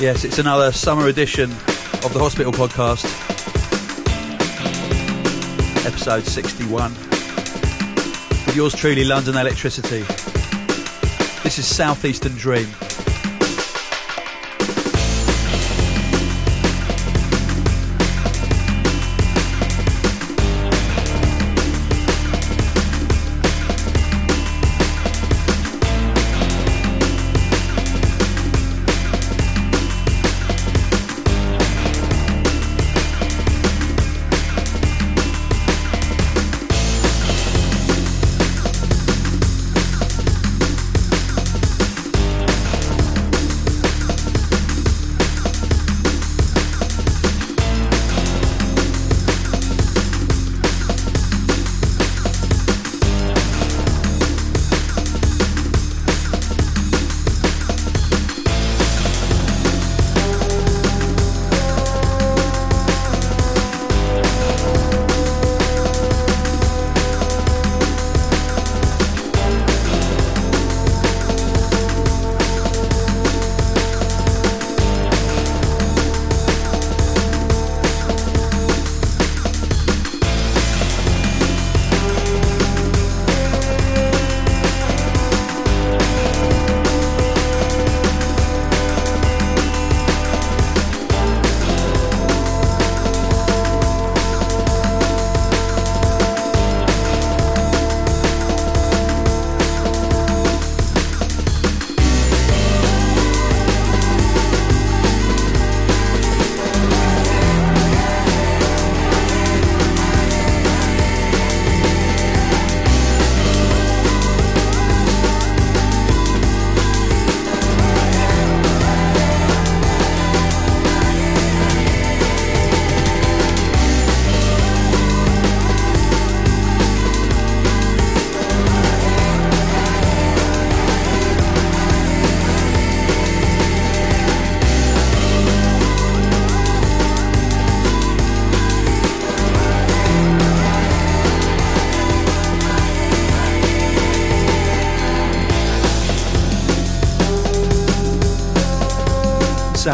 Yes, it's another summer edition of the Hospital Podcast, episode 61. With yours truly, London Electricity. This is Southeastern Dream.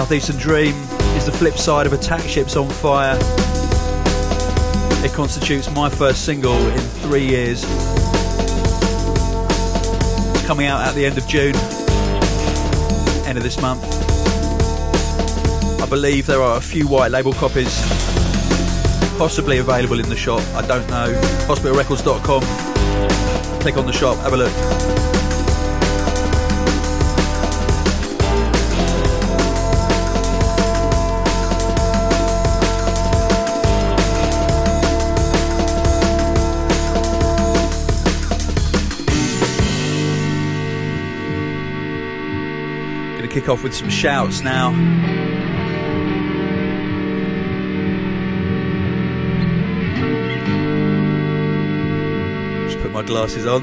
Southeastern Dream is the flip side of Attack Ships on Fire. It constitutes my first single in three years. It's coming out at the end of June, end of this month. I believe there are a few white label copies possibly available in the shop. I don't know. Hospitalrecords.com. Click on the shop, have a look. Off with some shouts now. Just put my glasses on.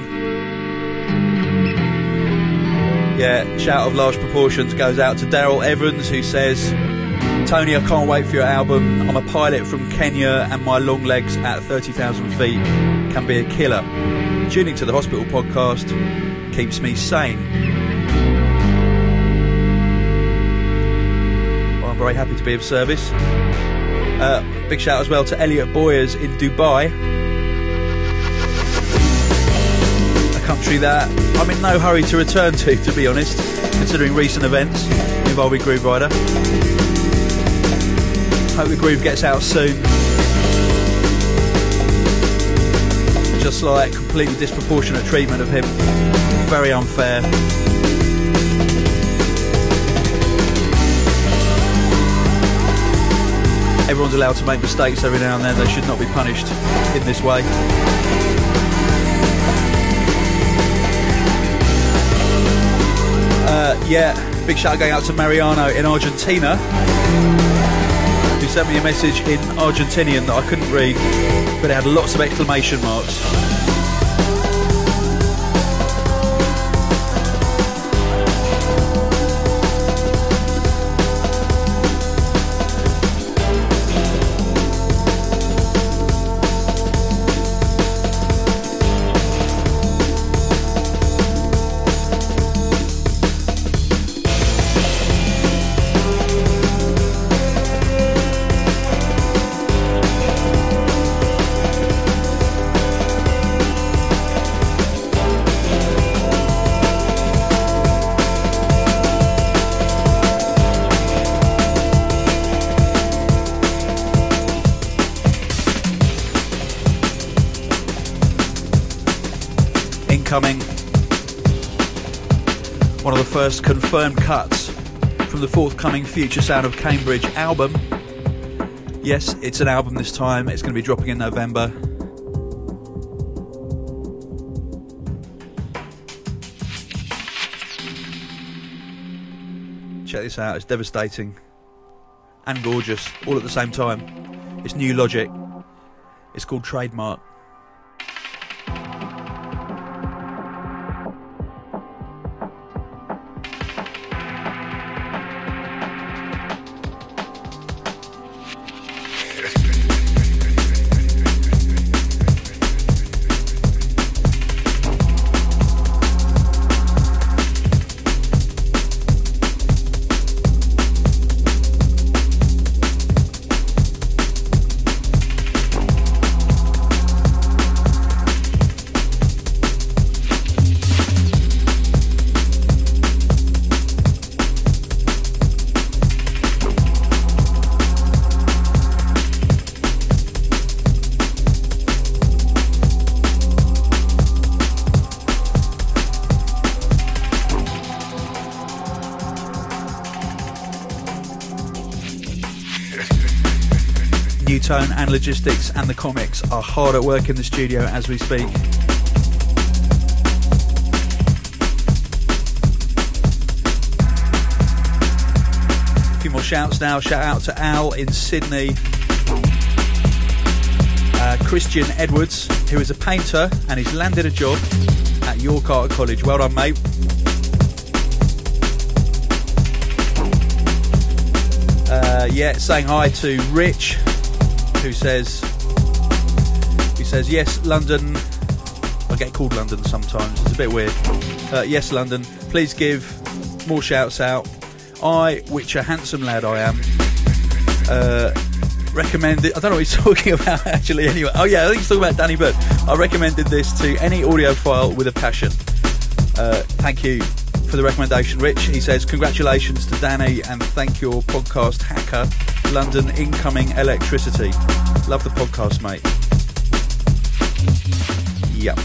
Yeah, shout of large proportions goes out to Daryl Evans who says, Tony, I can't wait for your album. I'm a pilot from Kenya and my long legs at 30,000 feet can be a killer. Tuning to the hospital podcast keeps me sane. Very happy to be of service. Uh, big shout as well to Elliot Boyers in Dubai, a country that I'm in no hurry to return to, to be honest, considering recent events involving Grooverider. Hope the groove gets out soon. Just like completely disproportionate treatment of him, very unfair. Everyone's allowed to make mistakes every now and then. They should not be punished in this way. Uh, yeah, big shout going out to Mariano in Argentina, who sent me a message in Argentinian that I couldn't read, but it had lots of exclamation marks. First confirmed cuts from the forthcoming Future Sound of Cambridge album. Yes, it's an album this time. It's going to be dropping in November. Check this out, it's devastating and gorgeous all at the same time. It's Nu:Logic. It's called Trademark. Tone and Logistics and the comics are hard at work in the studio as we speak. A few more shouts now. Shout out to Al in Sydney. Uh, Christian Edwards, who is a painter and he's landed a job at York Art College. Well done, mate. Uh, yeah, saying hi to Rich, who says, he says, yes, London. I get called London sometimes. It's a bit weird. Uh, yes, London. Please give more shouts out. I, which a handsome lad I am, uh, recommended. I don't know what he's talking about actually. Anyway, oh yeah, I think he's talking about Danny Byrd. I recommended this to any audiophile with a passion. Uh, thank you for the recommendation, Rich. He says, Congratulations to Danny and thank your podcast hacker London incoming electricity. Love the podcast, mate. Yep.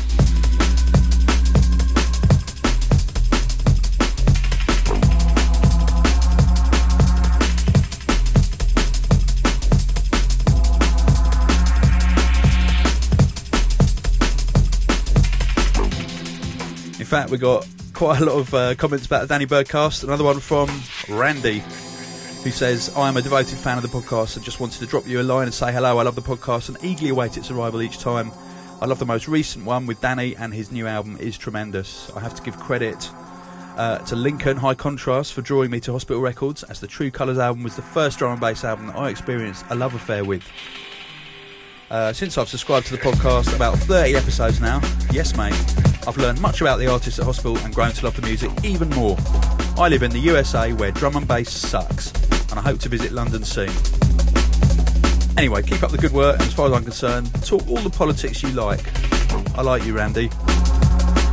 In fact, we got quite a lot of uh, comments about the Danny Birdcast. Another one from Randy who says, I am a devoted fan of the podcast and just wanted to drop you a line and say hello. I love the podcast and eagerly await its arrival each time. I love the most recent one with Danny, and his new album is tremendous. I have to give credit uh, to Lincoln High Contrast for drawing me to Hospital Records, as the True Colours album was the first drum and bass album that I experienced a love affair with. Uh, since I've subscribed to the podcast about 30 episodes now, yes, mate, I've learned much about the artists at Hospital and grown to love the music even more. I live in the USA where drum and bass sucks and I hope to visit London soon. Anyway, keep up the good work, and as far as I'm concerned, talk all the politics you like. I like you, Randy.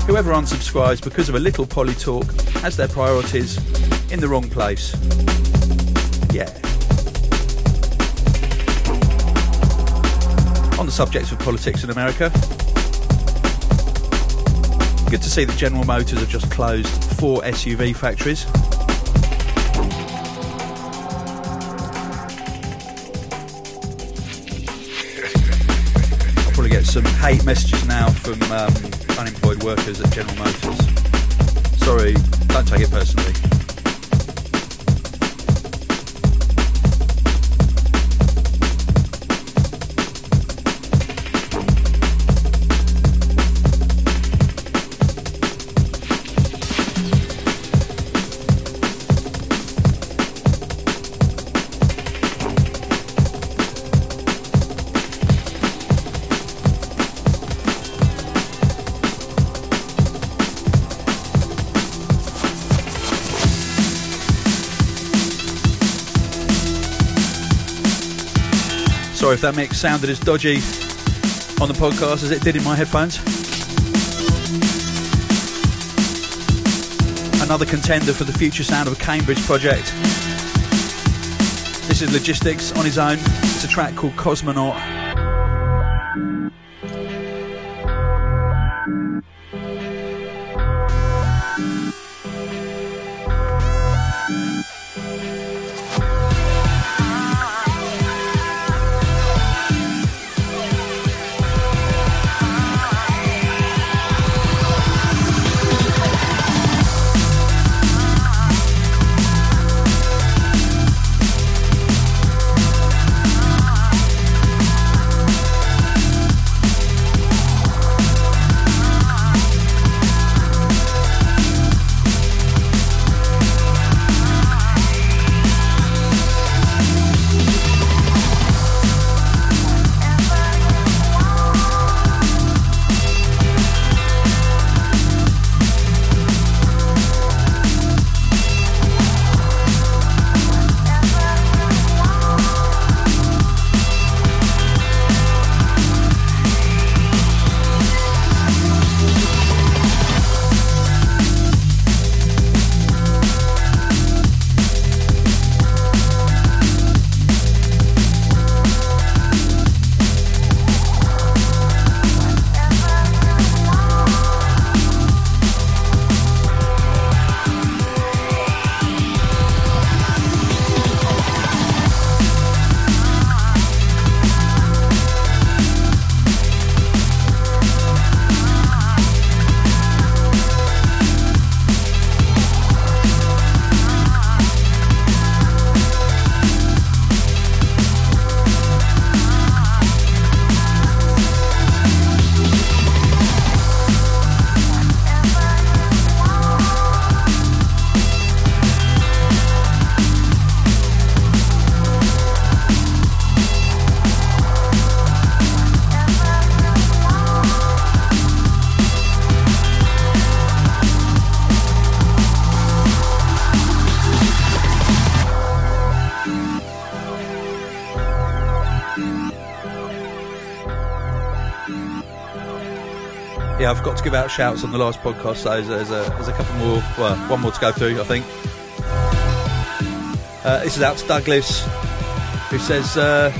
Whoever unsubscribes because of a little poly talk has their priorities in the wrong place. Yeah. On the subject of politics in America, good to see that General Motors have just closed four SUV factories. I'll probably get some hate messages now from um, unemployed workers at General Motors. Sorry, don't take it personally. Sorry if that mix sounded as dodgy on the podcast as it did in my headphones. Another contender for the Future Sound of Cambridge project. This is Logistics on his own. It's a track called Cosmonaut. Yeah, I've got to give out shouts on the last podcast, so there's, a, there's a couple more, well, one more to go through, I think. Uh, this is out to Douglas, who says, uh,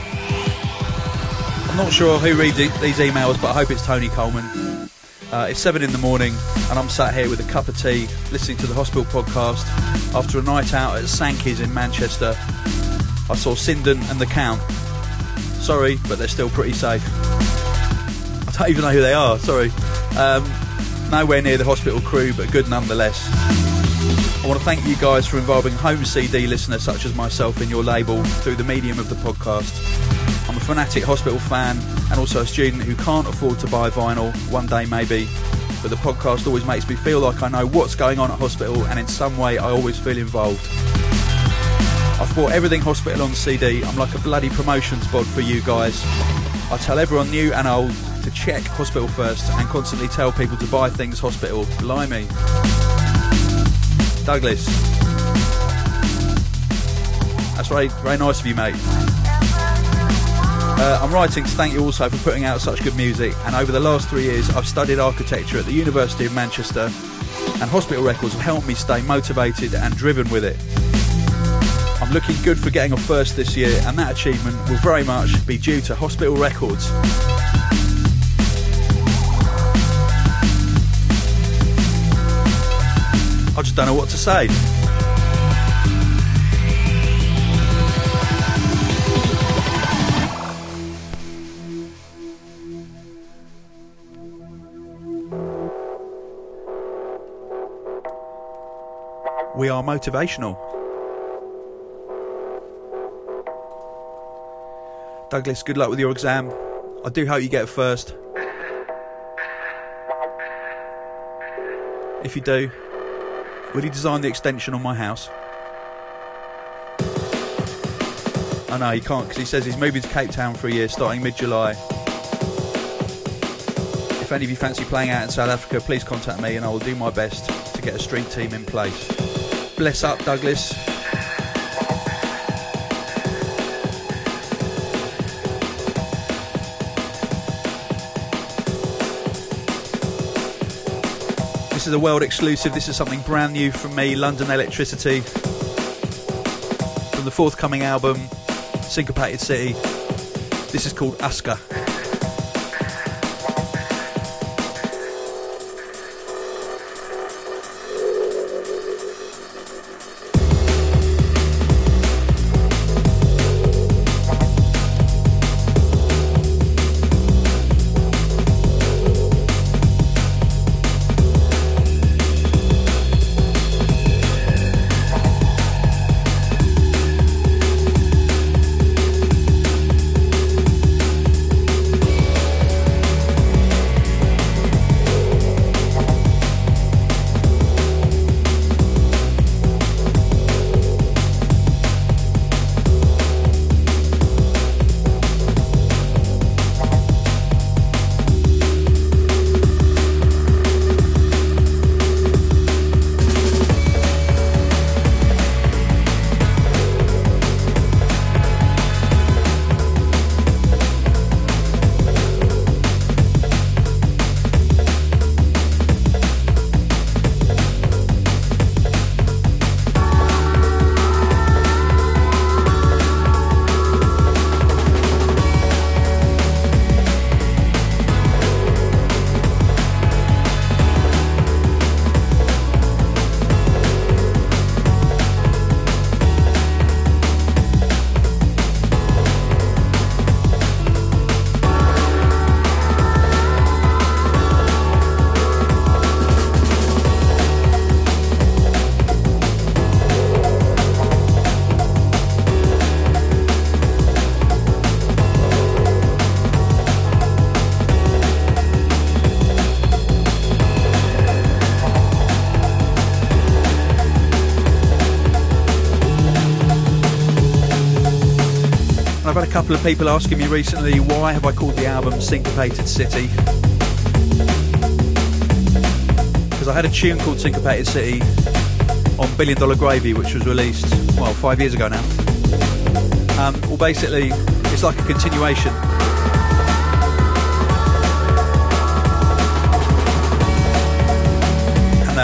I'm not sure who reads these emails, but I hope it's Tony Colman. Uh, it's seven in the morning, and I'm sat here with a cup of tea, listening to the hospital podcast after a night out at Sankey's in Manchester. I saw Sinden and the Count. Sorry, but they're still pretty safe. I don't even know who they are. Sorry. Um, nowhere near the hospital crew, but good nonetheless. I want to thank you guys for involving home CD listeners such as myself in your label through the medium of the podcast. I'm a fanatic hospital fan and also a student who can't afford to buy vinyl, one day maybe, but the podcast always makes me feel like I know what's going on at hospital and in some way I always feel involved. I've bought everything hospital on CD. I'm like a bloody promotions bod for you guys. I tell everyone new and old check hospital first and constantly tell people to buy things hospital. Blimey. Douglas. That's very, very nice of you, mate. Uh, I'm writing to thank you also for putting out such good music. And over the last three years, I've studied architecture at the University of Manchester, and hospital records have helped me stay motivated and driven with it. I'm looking good for getting a first this year, and that achievement will very much be due to hospital records. Just don't know what to say. We are motivational. Douglas, good luck with your exam. I do hope you get first. If you do, will he design the extension on my house? I know he can't because he says he's moving to Cape Town for a year starting mid July. If any of you fancy playing out in South Africa, please contact me and I will do my best to get a street team in place. Bless up, Douglas. This is a world exclusive. This is something brand new from me, London Electricity. From the forthcoming album, Syncopated City. This is called Aska. couple of people asking me recently why have I called the album Syncopated City? Because I had a tune called Syncopated City on Billion Dollar Gravy, which was released, well, five years ago now. Um, well, basically, it's like a continuation.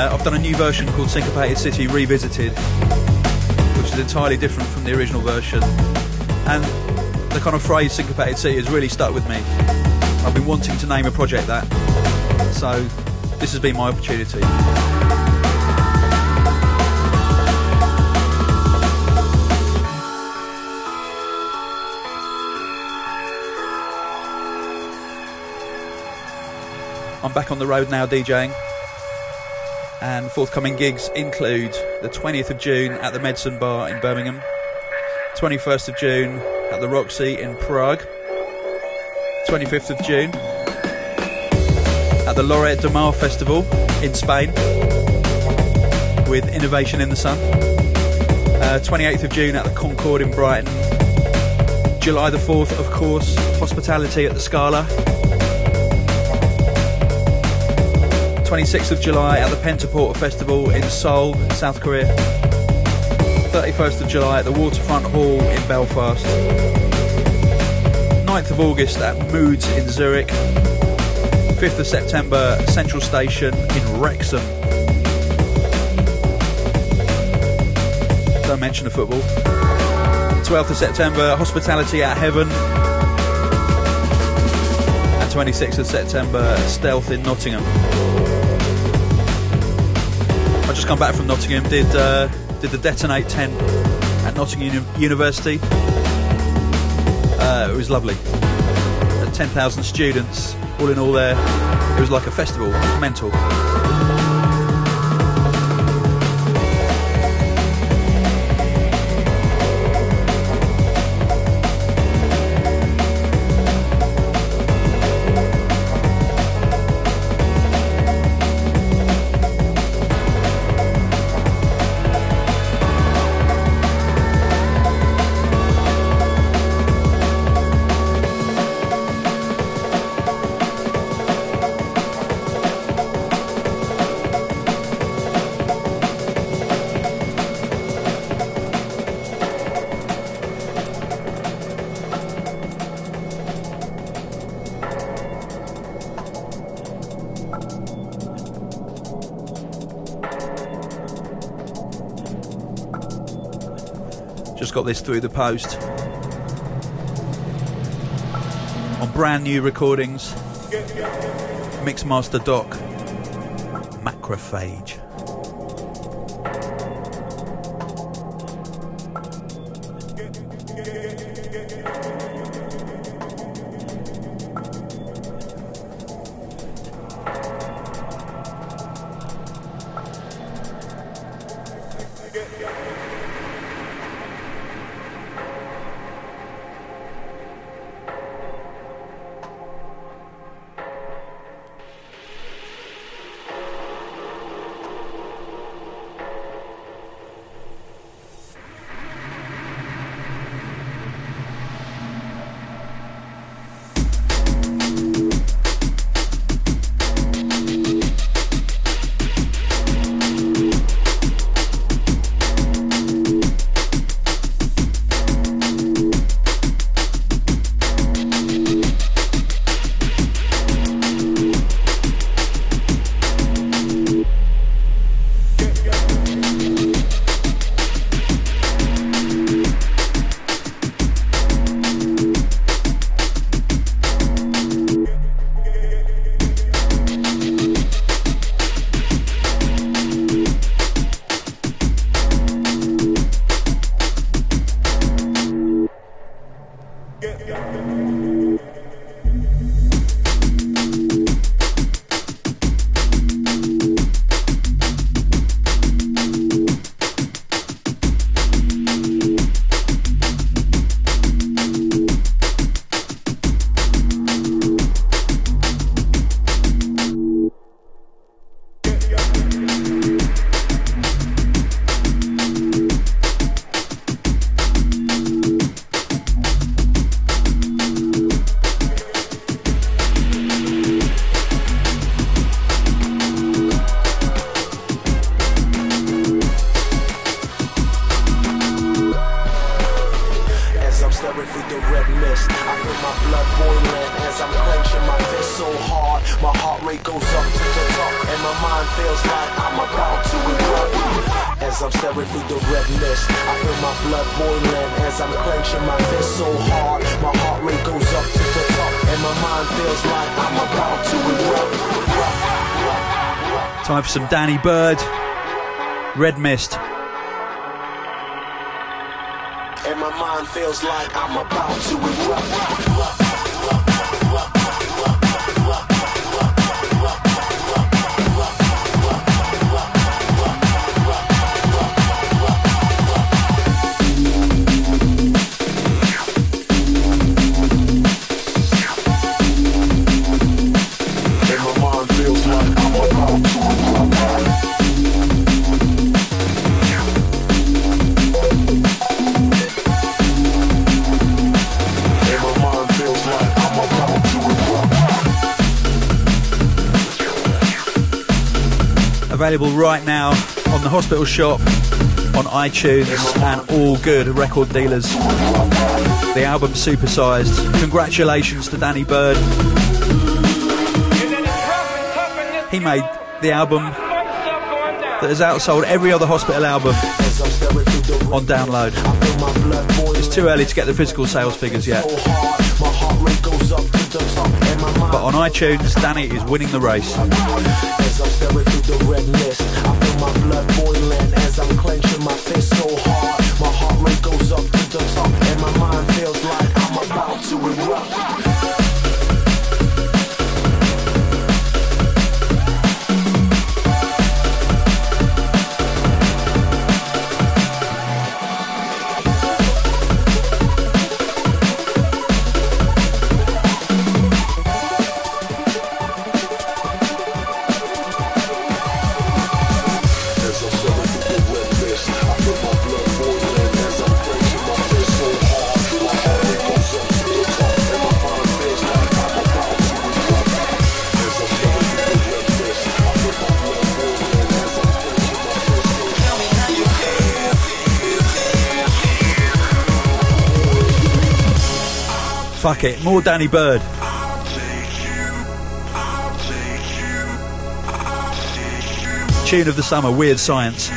a, I've done a new version called Syncopated City Revisited, which is entirely different from the original version. And the kind of phrase Syncopated City has really stuck with me. I've been wanting to name a project that, so this has been my opportunity. I'm back on the road now DJing. And forthcoming gigs include the 20th of June at the Medicine Bar in Birmingham, 21st of June at the Roxy in Prague, 25th of June at the Lloret de Mar Festival in Spain with Innovation in the Sun, uh, 28th of June at the Concorde in Brighton, July the 4th, of course, Hospitality at the Scala. 26th of July at the Pentaporter Festival in Seoul, South Korea. 31st of July at the Waterfront Hall in Belfast. 9th of August at Moods in Zurich. 5th of September, Central Station in Wrexham. Don't mention the football. 12th of September, Hospitality at Heaven. And 26th of September, Stealth in Nottingham. I just come back from Nottingham. Did uh, did the Detonate 10 at Nottingham University. Uh, it was lovely. 10,000 students, all in all there. It was like a festival. Mental. Got this through the post. On brand new recordings. Mixmaster Doc. Macrophage. Time for some Danny Byrd. Red Mist. And my mind feels like I'm about to erupt. Available right now on the Hospital Shop, on iTunes, and all good record dealers. The album Supersized. Congratulations to Danny Byrd. He made the album that has outsold every other hospital album on download. It's too early to get the physical sales figures yet, but on iTunes, Danny is winning the race. My heart rate goes up to the top, and my mind feels like I'm about to erupt. Fuck it, more Danny Byrd. Tune of the summer, Weird Science.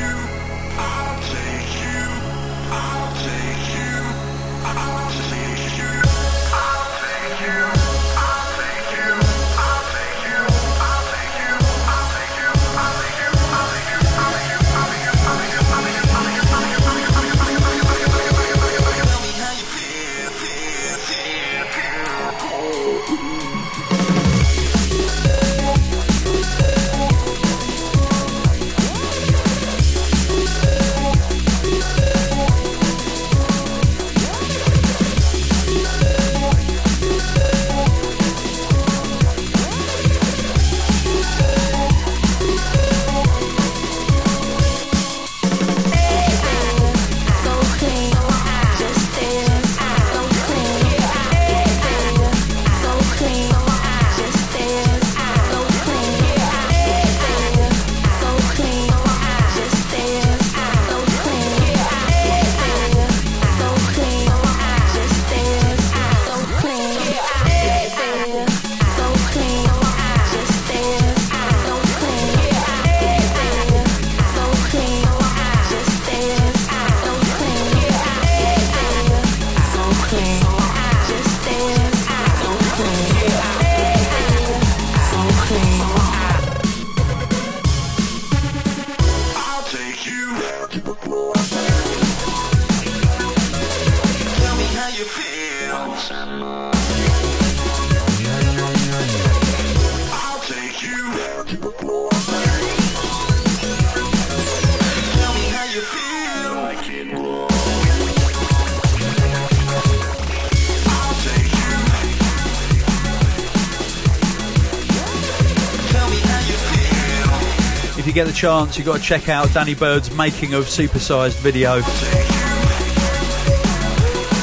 Chance, you've got to check out Danny Byrd's making of supersized video.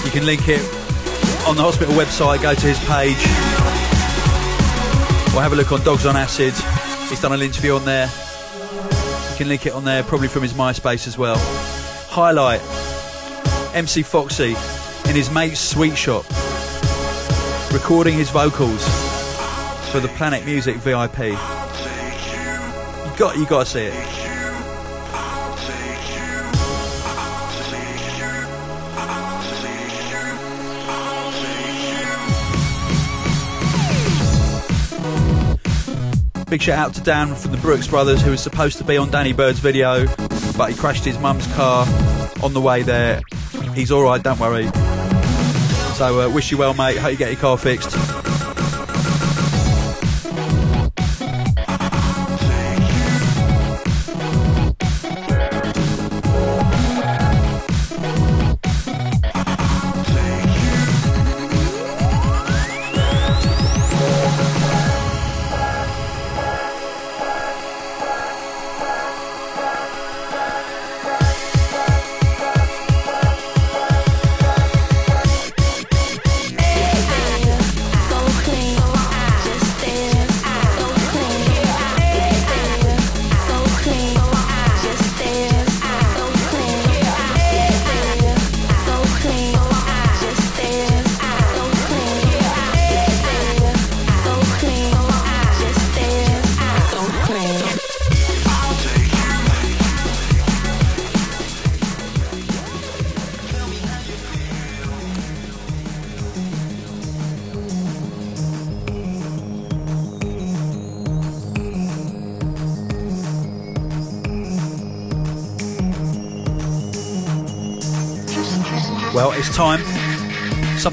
You can link it on the hospital website, go to his page, or have a look on Dogs on Acid. He's done an interview on there. You can link it on there, probably from his MySpace as well. Highlight MC Foxy in his mate's sweet shop recording his vocals for the Planet Music VIP. Got, you got to see it. Big shout out to Dan from the Brooks Brothers, who was supposed to be on Danny Byrd's video, but he crashed his mum's car on the way there. He's alright, don't worry. So, uh, wish you well, mate. Hope you get your car fixed.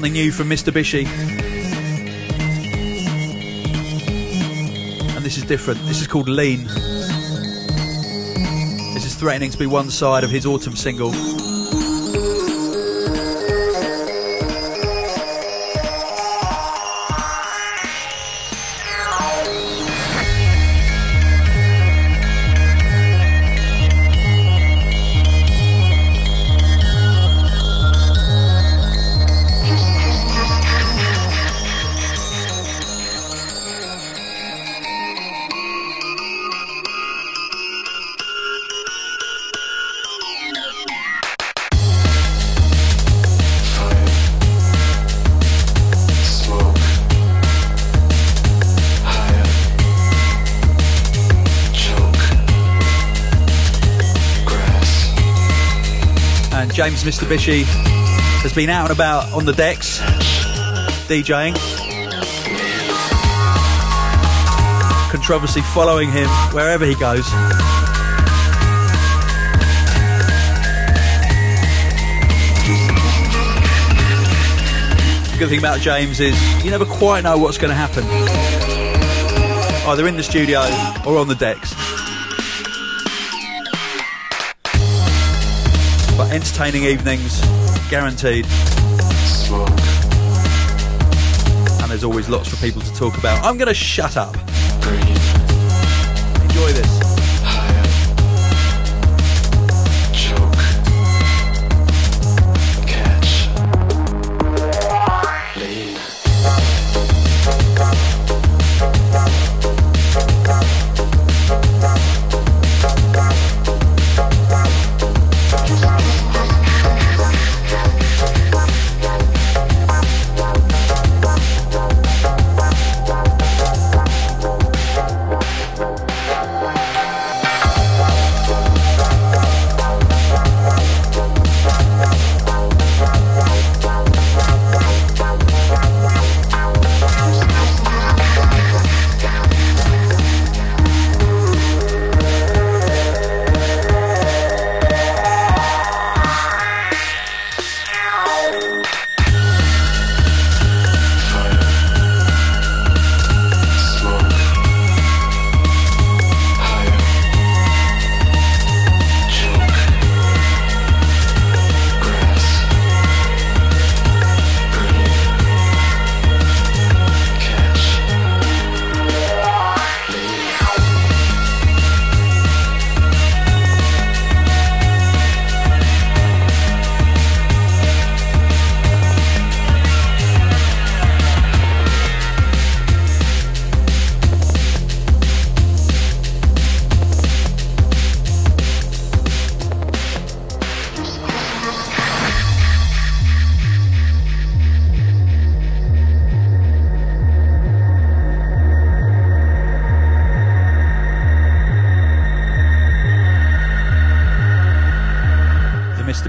Something new from Mistabishi. And this is different. This is called Lean. This is threatening to be one side of his autumn single. James Mistabishi has been out and about on the decks, DJing. Controversy following him wherever he goes. The good thing about James is you never quite know what's going to happen. Either in the studio or on the decks. But entertaining evenings, guaranteed. And there's always lots for people to talk about. I'm going to shut up. Enjoy this.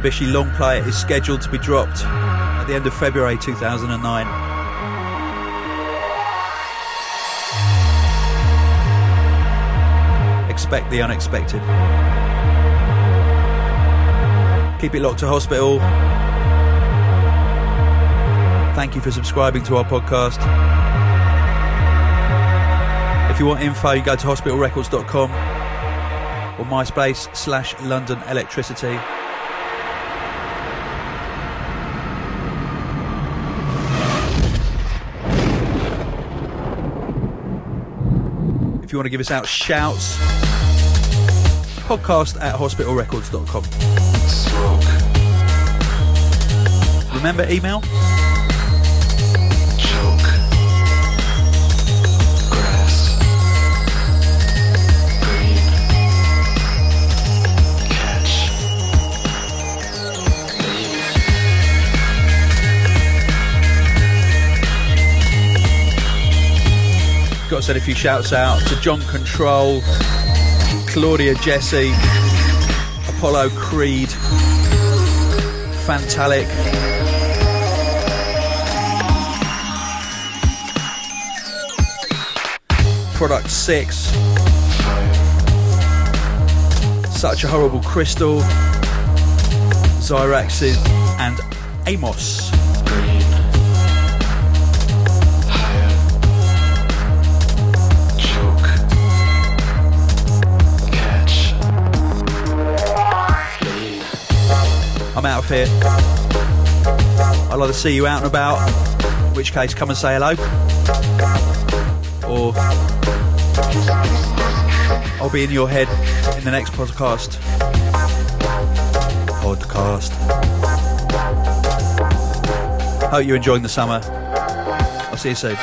Mistabishi long player is scheduled to be dropped at the end of February 2009. Expect the unexpected. Keep it locked to hospital. Thank you for subscribing to our podcast. If you want info, you go to hospitalrecords.com or MySpace slash London Elektricity. If you want to give us out shouts, podcast at hospitalrecords.com. Remember email? Got to send a few shouts out to John Control, Claudia Jesse, Apollo Creed, Fantalic. Product 6, Such a Horrible Crystal, Zyraxes, and Amos. I'm out of here. I'd like to see you out and about. In which case, come and say hello. Or I'll be in your head in the next podcast. Podcast. Hope you're enjoying the summer. I'll see you soon.